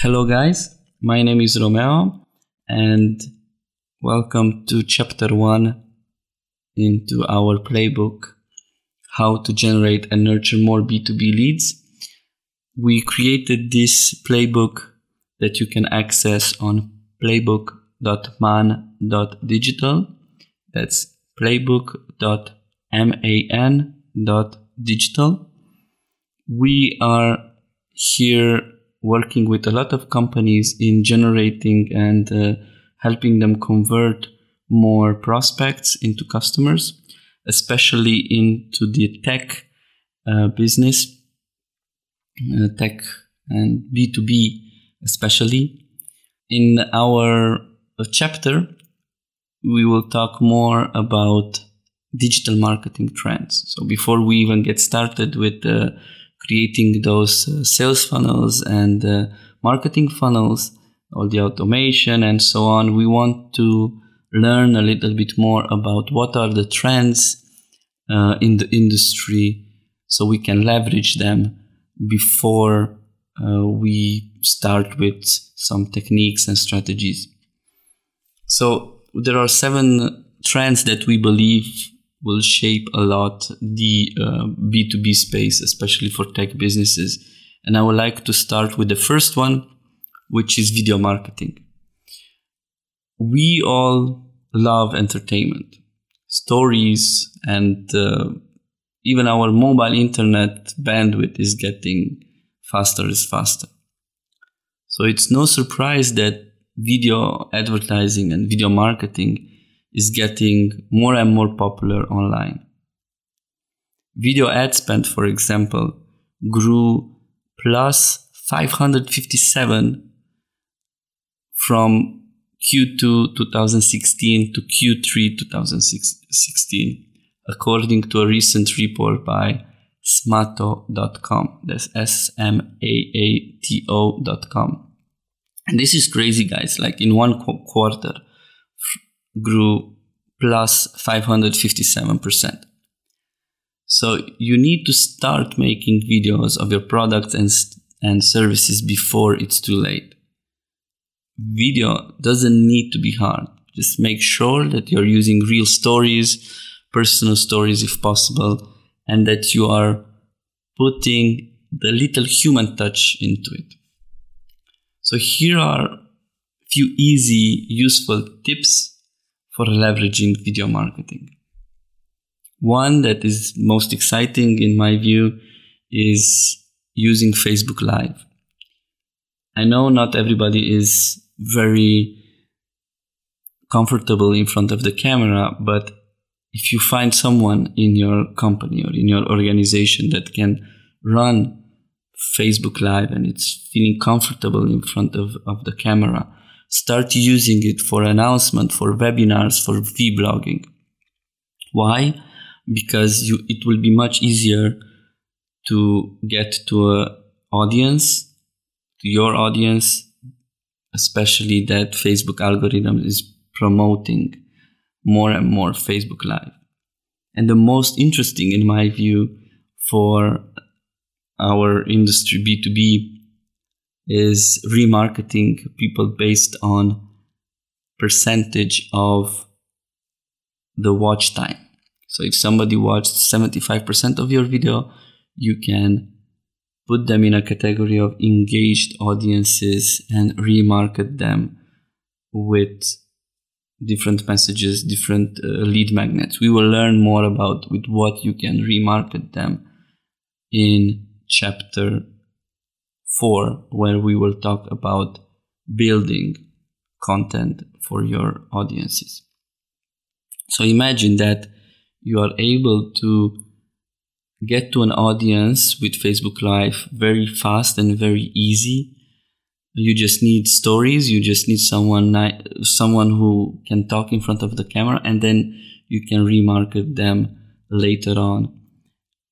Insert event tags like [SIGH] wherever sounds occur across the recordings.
Hello, guys. My name is Romeo, and welcome to chapter one into our playbook How to Generate and Nurture More B2B Leads. We created this playbook that you can access on playbook.man.digital. That's playbook.man.digital. We are here working with a lot of companies in generating and uh, helping them convert more prospects into customers, especially into the tech uh, business, uh, tech and B2B, especially. In our uh, chapter, we will talk more about digital marketing trends. So before we even get started with uh, creating those uh, sales funnels and uh, marketing funnels, all the automation and so on, we want to learn a little bit more about what are the trends uh, in the industry so we can leverage them before uh, we start with some techniques and strategies. So there are seven trends that we believe will shape a lot the uh, B2B space, especially for tech businesses. And I would like to start with the first one, which is video marketing. We all love entertainment, stories, and uh, even our mobile internet bandwidth is getting faster and faster. So it's no surprise that video advertising and video marketing is getting more and more popular online. Video ad spend, for example, grew plus 557 from Q2 2016 to Q3 2016, according to a recent report by smaato.com. That's S M A A T O.com. And this is crazy, guys. Like in one qu- quarter, grew plus 557%. So you need to start making videos of your products and, and services before it's too late. Video doesn't need to be hard. Just make sure that you're using real stories, personal stories if possible, and that you are putting the little human touch into it. So here are a few easy, useful tips for leveraging video marketing. One that is most exciting in my view is using Facebook Live. I know not everybody is very comfortable in front of the camera, but if you find someone in your company or in your organization that can run Facebook Live and it's feeling comfortable in front of, of the camera, start using it for announcement, for webinars, for vlogging. Why? Because you, it will be much easier to get to a audience, to your audience, especially that Facebook algorithm is promoting more and more Facebook Live. And the most interesting, in my view, for our industry B2B is remarketing people based on percentage of the watch time. So if somebody watched 75% of your video, you can put them in a category of engaged audiences and remarket them with different messages, different uh, lead magnets. We will learn more about with what you can remarket them in chapter 4, where we will talk about building content for your audiences. So imagine that you are able to get to an audience with Facebook Live very fast and very easy. You just need stories. You just need someone someone who can talk in front of the camera, and then you can remarket them later on.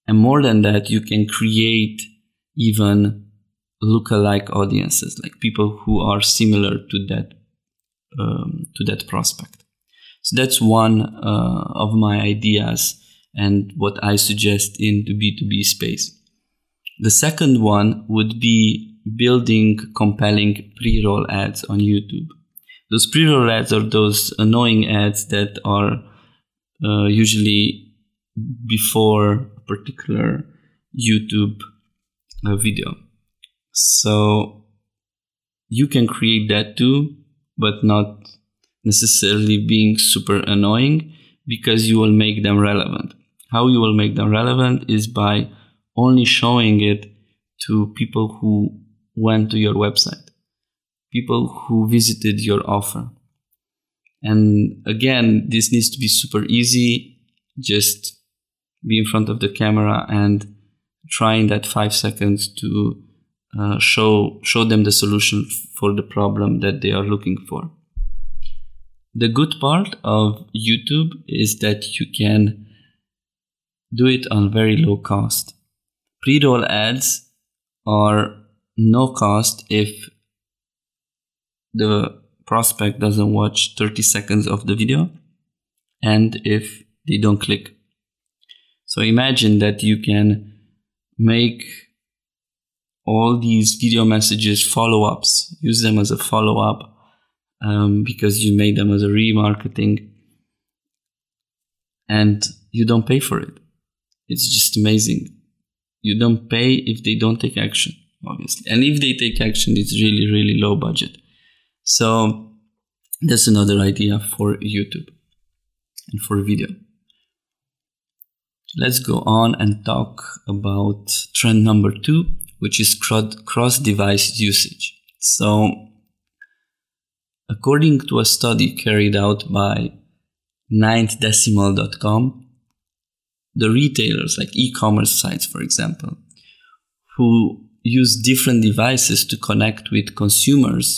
And more than that, you can create even lookalike audiences, like people who are similar to that um, to that prospect. So that's one uh, of my ideas and what I suggest in the B2B space. The second one would be building compelling pre-roll ads on YouTube. Those pre-roll ads are those annoying ads that are uh, usually before a particular YouTube uh, video. So you can create that too, but not necessarily being super annoying because you will make them relevant. How you will make them relevant is by only showing it to people who went to your website, people who visited your offer. And again, this needs to be super easy. Just be in front of the camera and try in that five seconds to uh, show show them the solution for the problem that they are looking for. The good part of YouTube is that you can do it on very low cost. Pre-roll ads are no cost if the prospect doesn't watch 30 seconds of the video and if they don't click. So imagine that you can make all these video messages follow ups, use them as a follow up um, because you made them as a remarketing and you don't pay for it. It's just amazing. You don't pay if they don't take action, obviously. And if they take action, it's really, really low budget. So that's another idea for YouTube and for video. Let's go on and talk about trend number two, which is cross device usage. So, according to a study carried out by ninthDecimal.com, the retailers, like e commerce sites, for example, who use different devices to connect with consumers,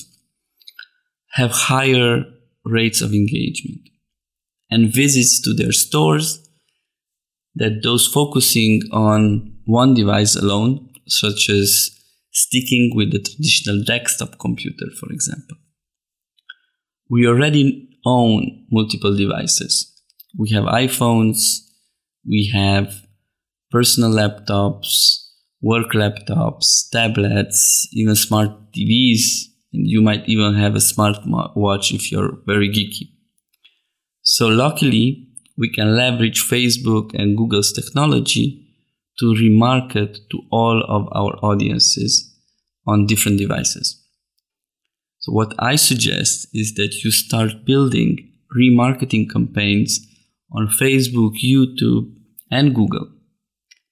have higher rates of engagement. And visits to their stores that those focusing on one device alone, such as sticking with the traditional desktop computer, for example. We already own multiple devices. We have iPhones, we have personal laptops, work laptops, tablets, even smart TVs, and you might even have a smart watch if you're very geeky. So luckily, we can leverage Facebook and Google's technology to remarket to all of our audiences on different devices. So what I suggest is that you start building remarketing campaigns on Facebook, YouTube, and Google.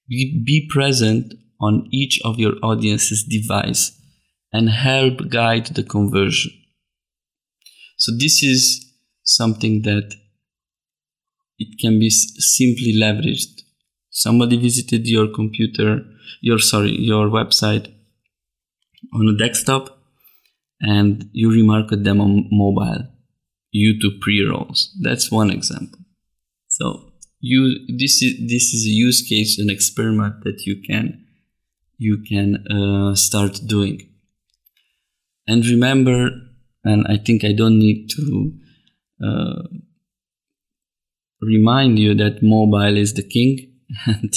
Be, be present on each of your audience's device and help guide the conversion. So this is something that it can be simply leveraged. Somebody visited your computer, your sorry, your website on a desktop, and you remarket them on mobile. YouTube pre-rolls. That's one example. So you this is this is a use case, an experiment that you can you can uh, start doing. And remember, and I think I don't need to uh, remind you that mobile is the king and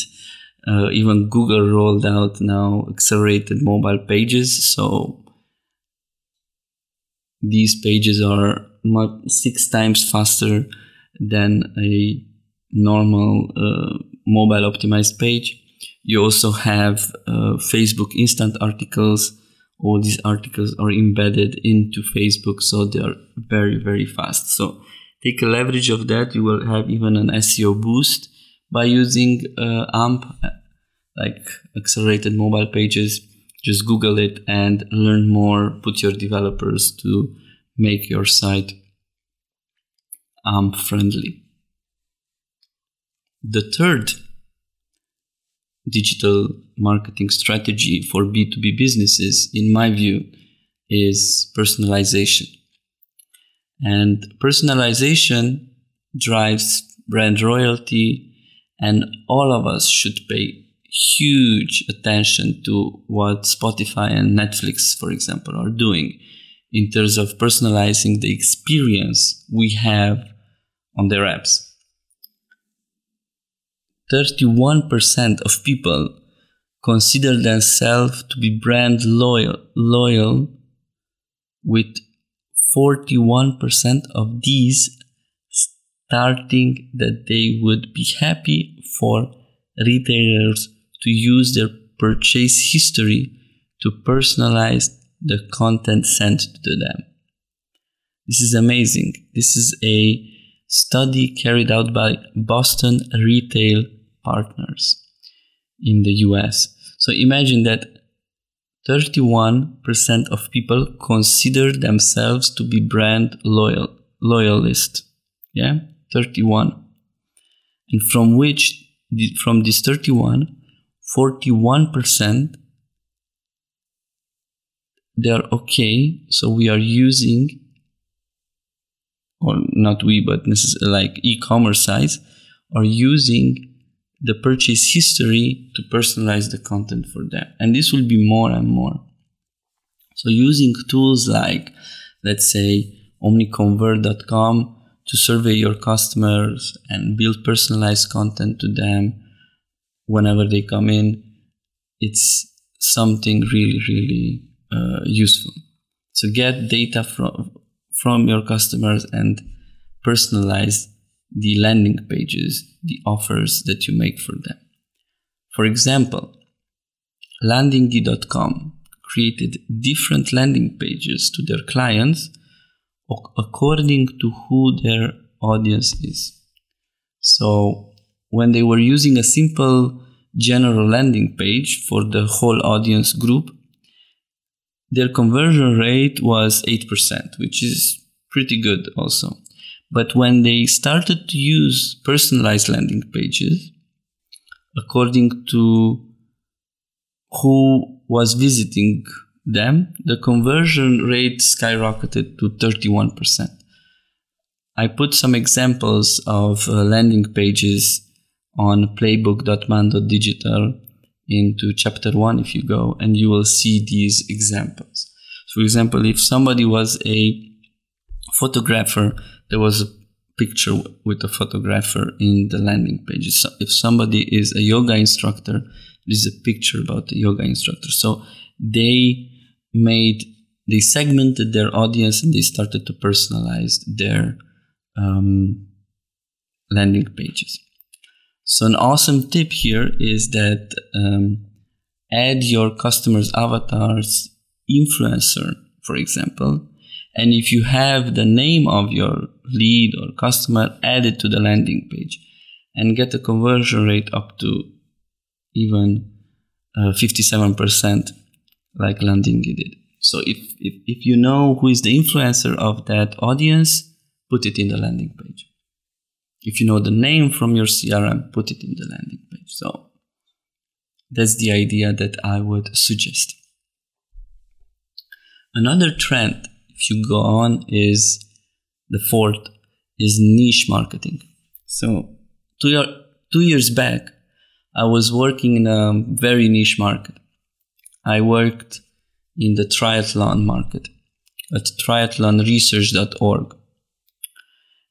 uh, even google rolled out now accelerated mobile pages so these pages are six times faster than a normal uh, mobile optimized page. You also have uh, facebook instant articles. All these articles are embedded into facebook so they are very very fast. So take a leverage of that. You will have even an seo boost by using uh, amp like accelerated mobile pages. Just google it and learn more. Put your developers to make your site amp friendly the third digital marketing strategy for b2b businesses in my view is personalization. And personalization drives brand royalty, and all of us should pay huge attention to what Spotify and Netflix, for example, are doing in terms of personalizing the experience we have on their apps. 31% of people consider themselves to be brand loyal, loyal with 41% of these starting that they would be happy for retailers to use their purchase history to personalize the content sent to them. This is amazing. This is a study carried out by Boston Retail Partners in the US. So imagine that 31% of people consider themselves to be brand loyal loyalist. Yeah, 31. And from which from this 31, 41% they are okay. So we are using or not we, but like e-commerce sites are using the purchase history to personalize the content for them. And this will be more and more. So using tools like, let's say, omniconvert.com to survey your customers and build personalized content to them whenever they come in, it's something really, really uh, useful. So get data from from your customers and personalize the landing pages, the offers that you make for them. For example, landingi.com created different landing pages to their clients according to who their audience is. So when they were using a simple general landing page for the whole audience group, their conversion rate was 8%, which is pretty good also. But when they started to use personalized landing pages, according to who was visiting them, the conversion rate skyrocketed to 31%. I put some examples of uh, landing pages on playbook.man.digital into chapter one if you go and you will see these examples. For example, if somebody was a photographer, there was a picture with a photographer in the landing page. So if somebody is a yoga instructor, there's a picture about the yoga instructor. So they made, they segmented their audience and they started to personalize their um, landing pages. So an awesome tip here is that um, add your customers' avatars influencer, for example, and if you have the name of your lead or customer, add it to the landing page and get a conversion rate up to even uh, 57% like Landingi did. So if, if, if you know who is the influencer of that audience, put it in the landing page. If you know the name from your CRM, put it in the landing page. So that's the idea that I would suggest. Another trend, if you go on, is the fourth is niche marketing. So two, year, two years back, I was working in a very niche market. I worked in the triathlon market at triathlonresearch.org.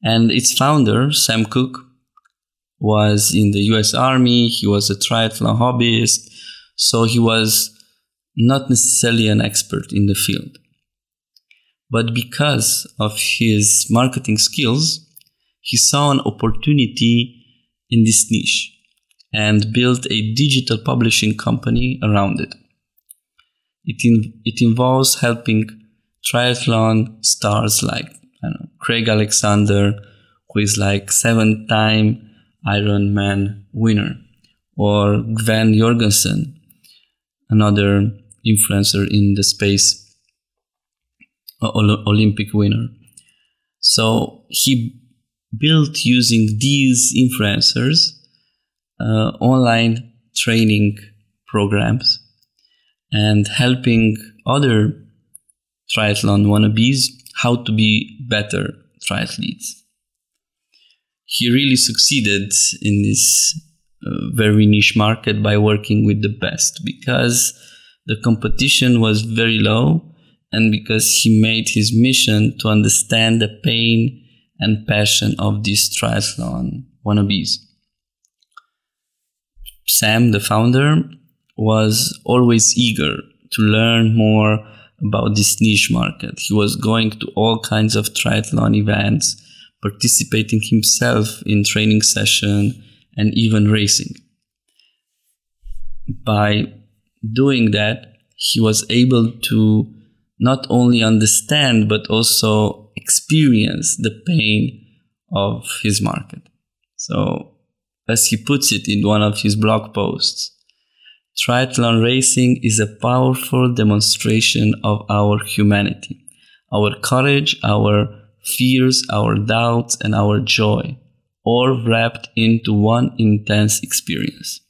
And its founder, Sam Cook, was in the US Army. He was a triathlon hobbyist. So he was not necessarily an expert in the field. But because of his marketing skills, he saw an opportunity in this niche and built a digital publishing company around it. It, in, it involves helping triathlon stars like know, Craig Alexander, who is like seven time Ironman winner, or Gwen Jorgensen, another influencer in the space, Olympic winner. So he built using these influencers uh, online training programs and helping other triathlon wannabes how to be better triathletes. He really succeeded in this uh, very niche market by working with the best because the competition was very low and because he made his mission to understand the pain and passion of these triathlon wannabes. Sam, the founder, was always eager to learn more about this niche market. He was going to all kinds of triathlon events, participating himself in training session and even racing. By doing that, he was able to not only understand but also experience the pain of his market. So, as he puts it in one of his blog posts, triathlon racing is a powerful demonstration of our humanity, our courage, our fears, our doubts, and our joy, all wrapped into one intense experience.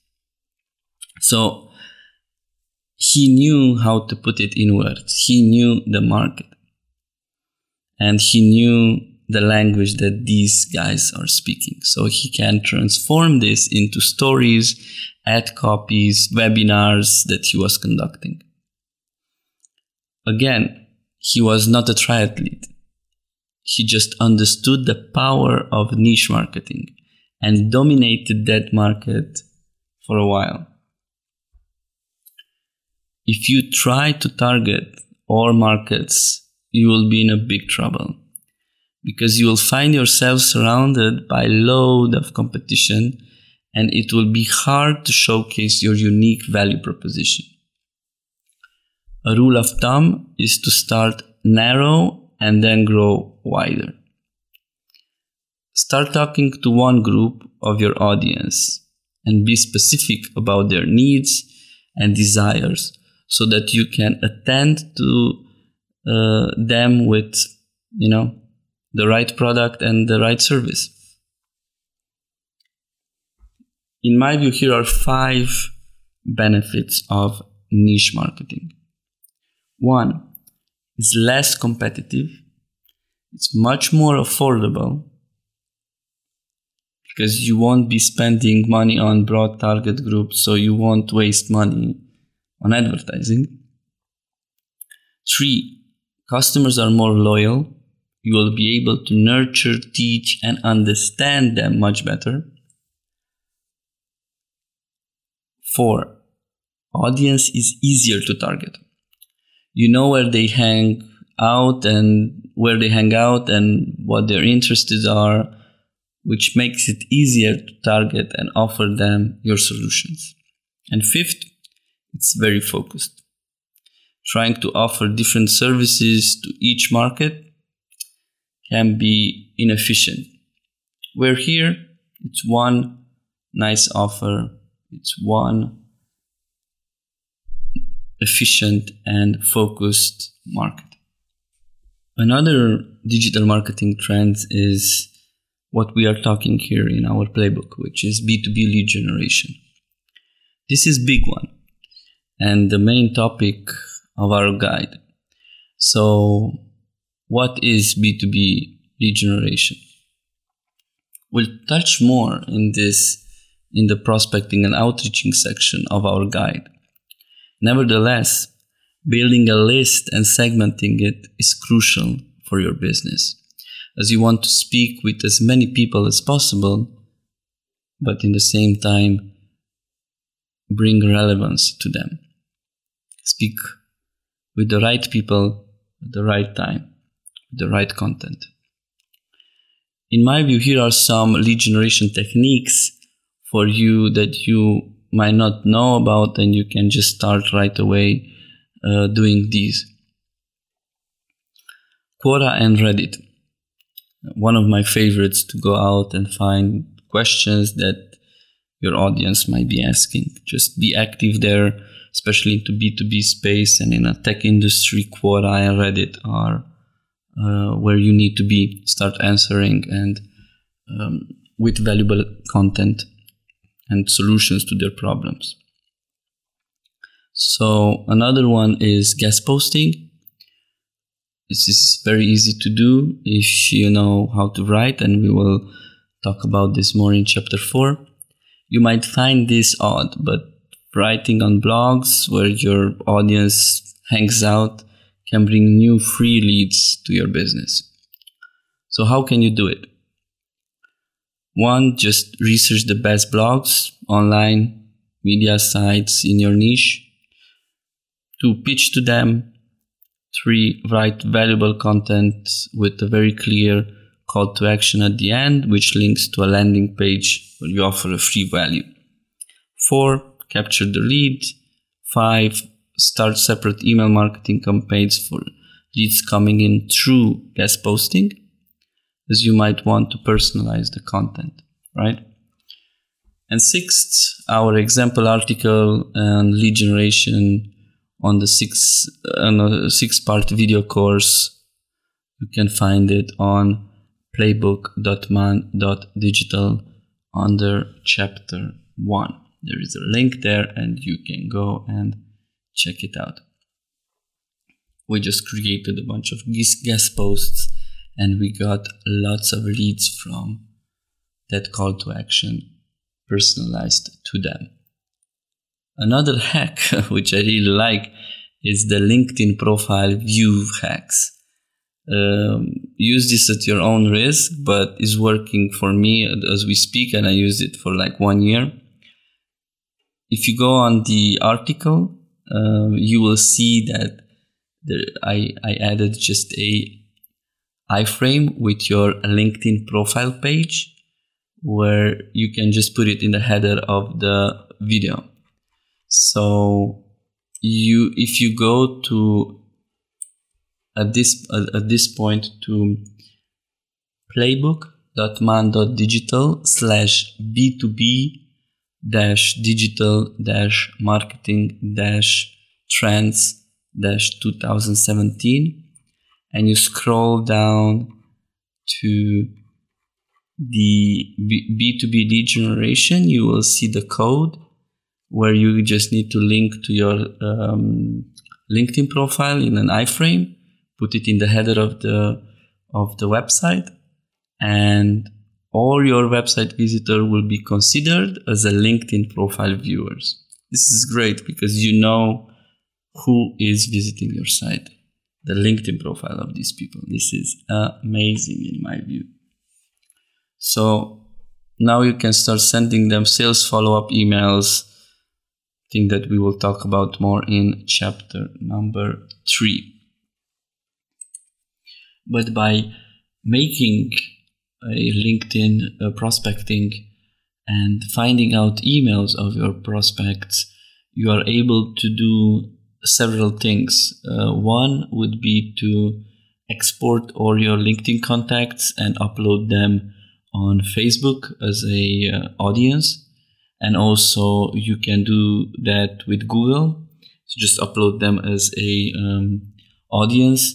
So, he knew how to put it in words. He knew the market. And he knew the language that these guys are speaking. So he can transform this into stories, ad copies, webinars that he was conducting. Again, he was not a triathlete. He just understood the power of niche marketing and dominated that market for a while. If you try to target all markets, you will be in a big trouble because you will find yourself surrounded by a load of competition and it will be hard to showcase your unique value proposition. A rule of thumb is to start narrow and then grow wider. Start talking to one group of your audience and be specific about their needs and desires so that you can attend to uh, them with, you know, the right product and the right service. In my view, here are five benefits of niche marketing. One is less competitive. It's much more affordable because you won't be spending money on broad target groups, so you won't waste money on advertising. Three, customers are more loyal you will be able to nurture, teach, and understand them much better. Four, audience is easier to target. You know where they hang out and where they hang out and what their interests are, which makes it easier to target and offer them your solutions. And fifth, it's very focused. Trying to offer different services to each market can be inefficient. Where here, it's one nice offer, it's one efficient and focused market. Another digital marketing trend is what we are talking here in our playbook, which is B2B lead generation. This is big one and the main topic of our guide. So what is B2B lead generation? We'll touch more in this in the prospecting and outreaching section of our guide. Nevertheless, building a list and segmenting it is crucial for your business, as you want to speak with as many people as possible, but in the same time, bring relevance to them. Speak with the right people at the right time with the right content. In my view, here are some lead generation techniques for you that you might not know about, and you can just start right away uh, doing these. Quora and Reddit. One of my favorites to go out and find questions that your audience might be asking. Just be active there, especially into B2B space and in a tech industry. Quora and Reddit are uh, where you need to be start answering and um, with valuable content and solutions to their problems so another one is guest posting this is very easy to do if you know how to write and we will talk about this more in chapter 4 you might find this odd but writing on blogs where your audience hangs out can bring new free leads to your business. So, how can you do it? One, just research the best blogs online media sites in your niche. Two, pitch to them. Three, write valuable content with a very clear call to action at the end, which links to a landing page where you offer a free value. Four, capture the lead. Five, start separate email marketing campaigns for leads coming in through guest posting, as you might want to personalize the content, right? And sixth, our example article and lead generation on the six on a six part video course. You can find it on playbook.man.digital under chapter one. There is a link there and you can go and check it out. We just created a bunch of guest posts and we got lots of leads from that call to action personalized to them. Another [LAUGHS] hack, which I really like, is the LinkedIn profile view hacks. Um, use this at your own risk, but is working for me as we speak, and I used it for like one year. If you go on the article, uh, you will see that there, I, I added just a iframe with your LinkedIn profile page where you can just put it in the header of the video. So you if you go to at this at this point to playbook.man.digital slash b2b dash digital dash marketing dash trends dash 2017 and you scroll down to the B2B lead generation, you will see the code where you just need to link to your um, LinkedIn profile in an iframe, put it in the header of the of the website, and all your website visitor will be considered as a LinkedIn profile viewers. This is great because you know who is visiting your site, the LinkedIn profile of these people. This is amazing in my view. So now you can start sending them sales follow up emails. Thing that we will talk about more in chapter number three. But by making a LinkedIn uh, prospecting and finding out emails of your prospects, you are able to do several things. Uh, one would be to export all your LinkedIn contacts and upload them on Facebook as a uh, audience, and also you can do that with Google. So just upload them as a um, audience,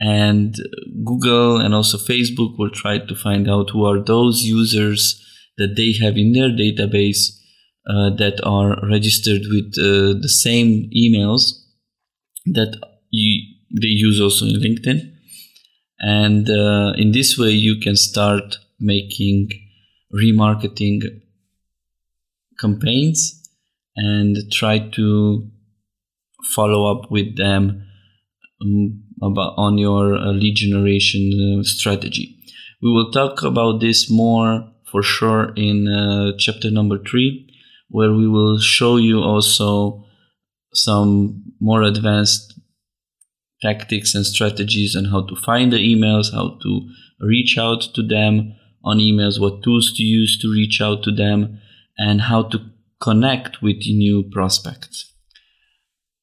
and Google and also Facebook will try to find out who are those users that they have in their database that are registered with uh, the same emails that you, they use also in LinkedIn. And uh, in this way, you can start making remarketing campaigns and try to follow up with them um, about on your uh, lead generation uh, strategy. We will talk about this more for sure in uh, chapter number three, where we will show you also some more advanced tactics and strategies on how to find the emails, how to reach out to them, on emails, what tools to use to reach out to them, and how to connect with new prospects.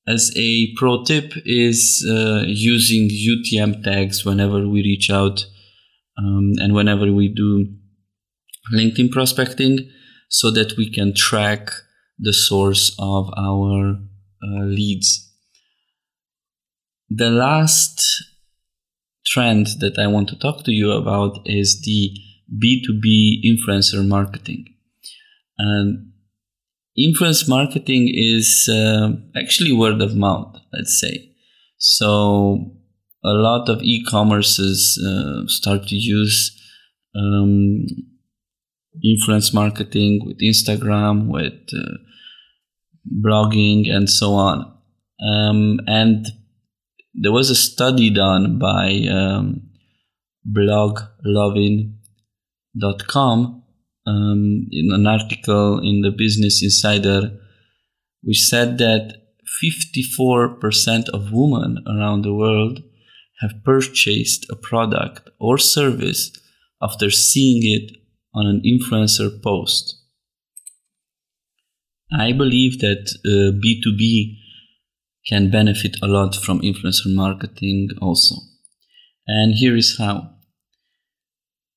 As a pro tip is uh, using UTM tags whenever we reach out um, and whenever we do LinkedIn prospecting so that we can track the source of our uh, leads. The last trend that I want to talk to you about is the B2B influencer marketing. And influence marketing is uh, actually word of mouth, let's say. So a lot of e-commerces uh, start to use um, influence marketing with Instagram, with uh, blogging, and so on. Um, and there was a study done by um, Blog Lovin com um, in an article in the Business Insider which said that 54% of women around the world have purchased a product or service after seeing it on an influencer post. I believe that uh, B2B can benefit a lot from influencer marketing also. And here is how.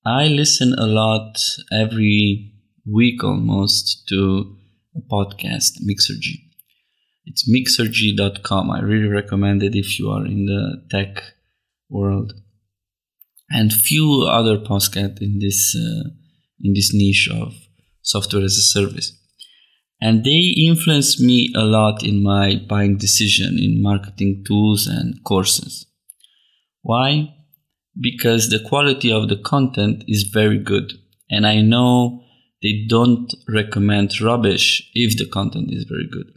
I listen a lot every week almost to a podcast, Mixergy. It's mixergy.com. I really recommend it if you are in the tech world. And few other podcasts in this uh, in this niche of software as a service. And they influence me a lot in my buying decision in marketing tools and courses. Why? Because the quality of the content is very good. And I know they don't recommend rubbish if the content is very good.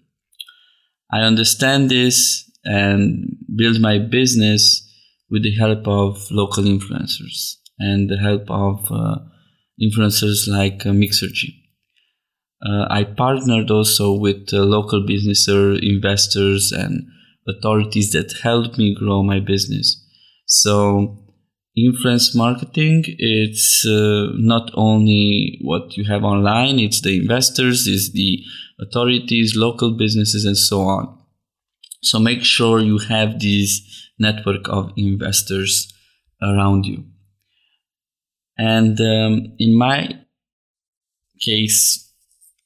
I understand this and build my business with the help of local influencers and the help of uh, influencers like uh, Mixergy. Uh, I partnered also with uh, local business investors and authorities that helped me grow my business. So influence marketing it's uh, not only what you have online it's the investors it's the authorities local businesses and so on so make sure you have this network of investors around you and um, in my case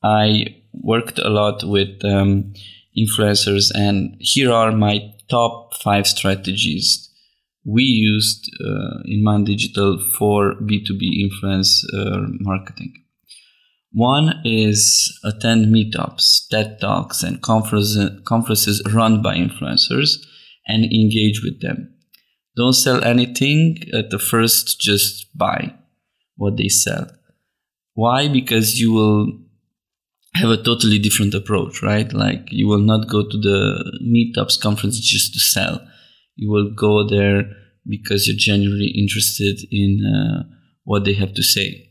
I worked a lot with um, influencers, and here are my top five strategies we used uh, in Man Digital for B2B influence uh, marketing. One is attend meetups, TED Talks, and conferences, conferences run by influencers and engage with them. Don't sell anything at the first, just buy what they sell. Why? Because you will have a totally different approach, right? Like you will not go to the meetups conference just to sell. You will go there because you're genuinely interested in uh, what they have to say,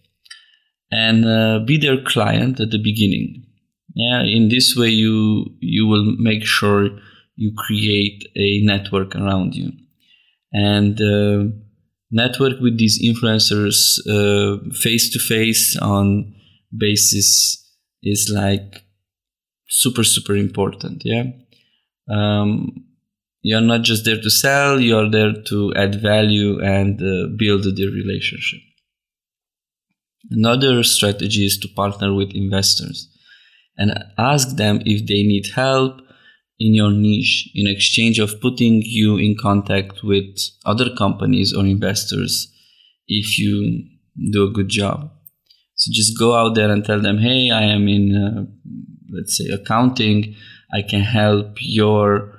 and uh, be their client at the beginning. Yeah, in this way you you will make sure you create a network around you, and uh, network with these influencers face to face on basis is like super super important yeah? Um, you're not just there to sell you're there to add value and uh, build the relationship. Another strategy is to partner with investors and ask them if they need help in your niche in exchange of putting you in contact with other companies or investors if you do a good job so just go out there and tell them, hey, I am in, uh, let's say, accounting. I can help your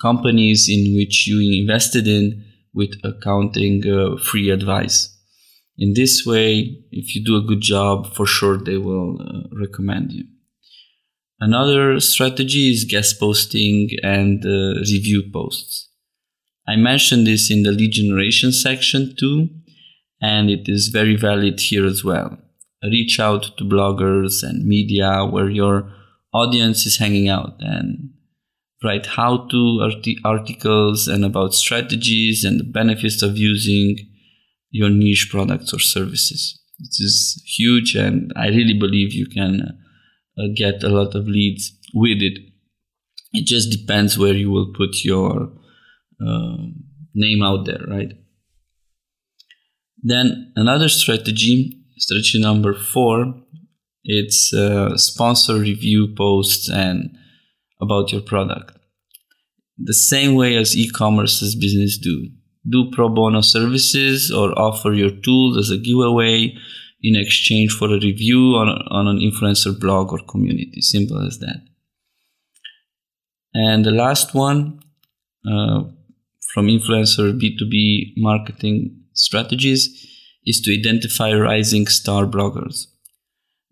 companies in which you invested in with accounting uh, free advice. In this way, if you do a good job, for sure they will uh, recommend you. Another strategy is guest posting and uh, review posts. I mentioned this in the lead generation section too and it is very valid here as well. Reach out to bloggers and media where your audience is hanging out and write how to arti- articles and about strategies and the benefits of using your niche products or services. This is huge, and I really believe you can uh, get a lot of leads with it. It just depends where you will put your uh, name out there, right? Then another strategy, strategy number four, it's uh, sponsor review posts and about your product. The same way as e-commerce's business do. Do pro bono services or offer your tools as a giveaway in exchange for a review on, on an influencer blog or community. Simple as that. And the last one uh, from influencer B2B marketing strategies is to identify rising star bloggers.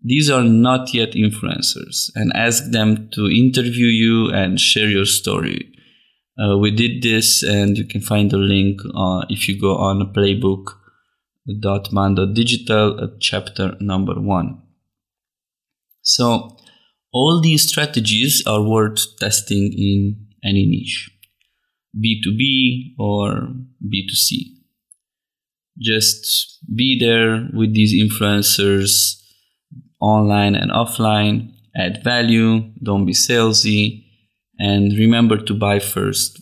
These are not yet influencers and ask them to interview you and share your story. Uh, we did this, and you can find the link uh, if you go on playbook.man.digital at uh, chapter number one. So, All these strategies are worth testing in any niche, B2B or B2C. Just be there with these influencers online and offline, add value, don't be salesy, and remember to buy first,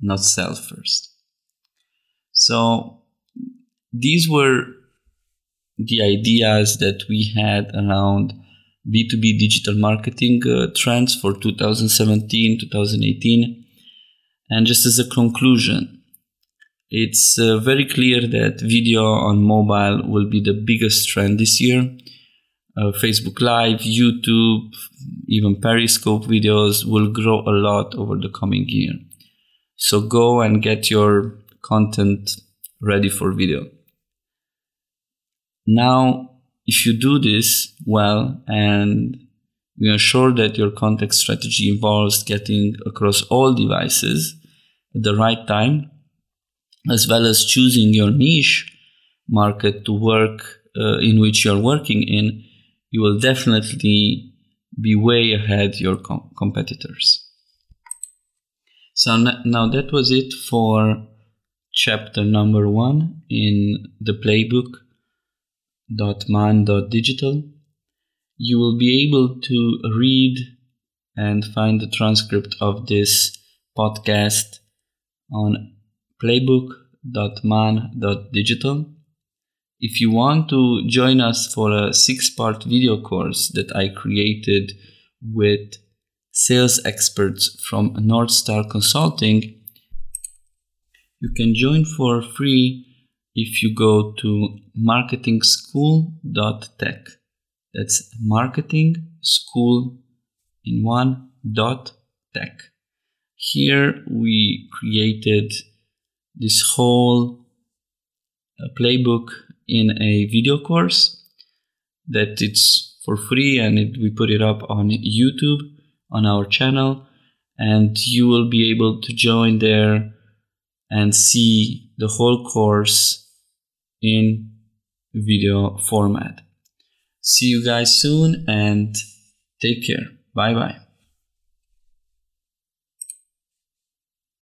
not sell first. So, these were the ideas that we had around B2B digital marketing uh, trends for 2017 2018. And just as a conclusion, it's uh, very clear that video on mobile will be the biggest trend this year. Uh, Facebook Live, YouTube, even Periscope videos will grow a lot over the coming year. So go and get your content ready for video. Now, if you do this well and we are sure that your content strategy involves getting across all devices at the right time, as well as choosing your niche market to work uh, in which you're working in, you will definitely be way ahead your com- competitors. So n- now that was it for chapter number one in the playbook man.digital, you will be able to read and find the transcript of this podcast on playbook.man.digital. If you want to join us for a six part video course that I created with sales experts from North Star Consulting, you can join for free if you go to marketingschool.tech. That's marketing school in one dot tech. Here we created this whole uh, playbook in a video course that it's for free and it, we put it up on YouTube on our channel and you will be able to join there and see the whole course in video format. See you guys soon and take care. Bye bye.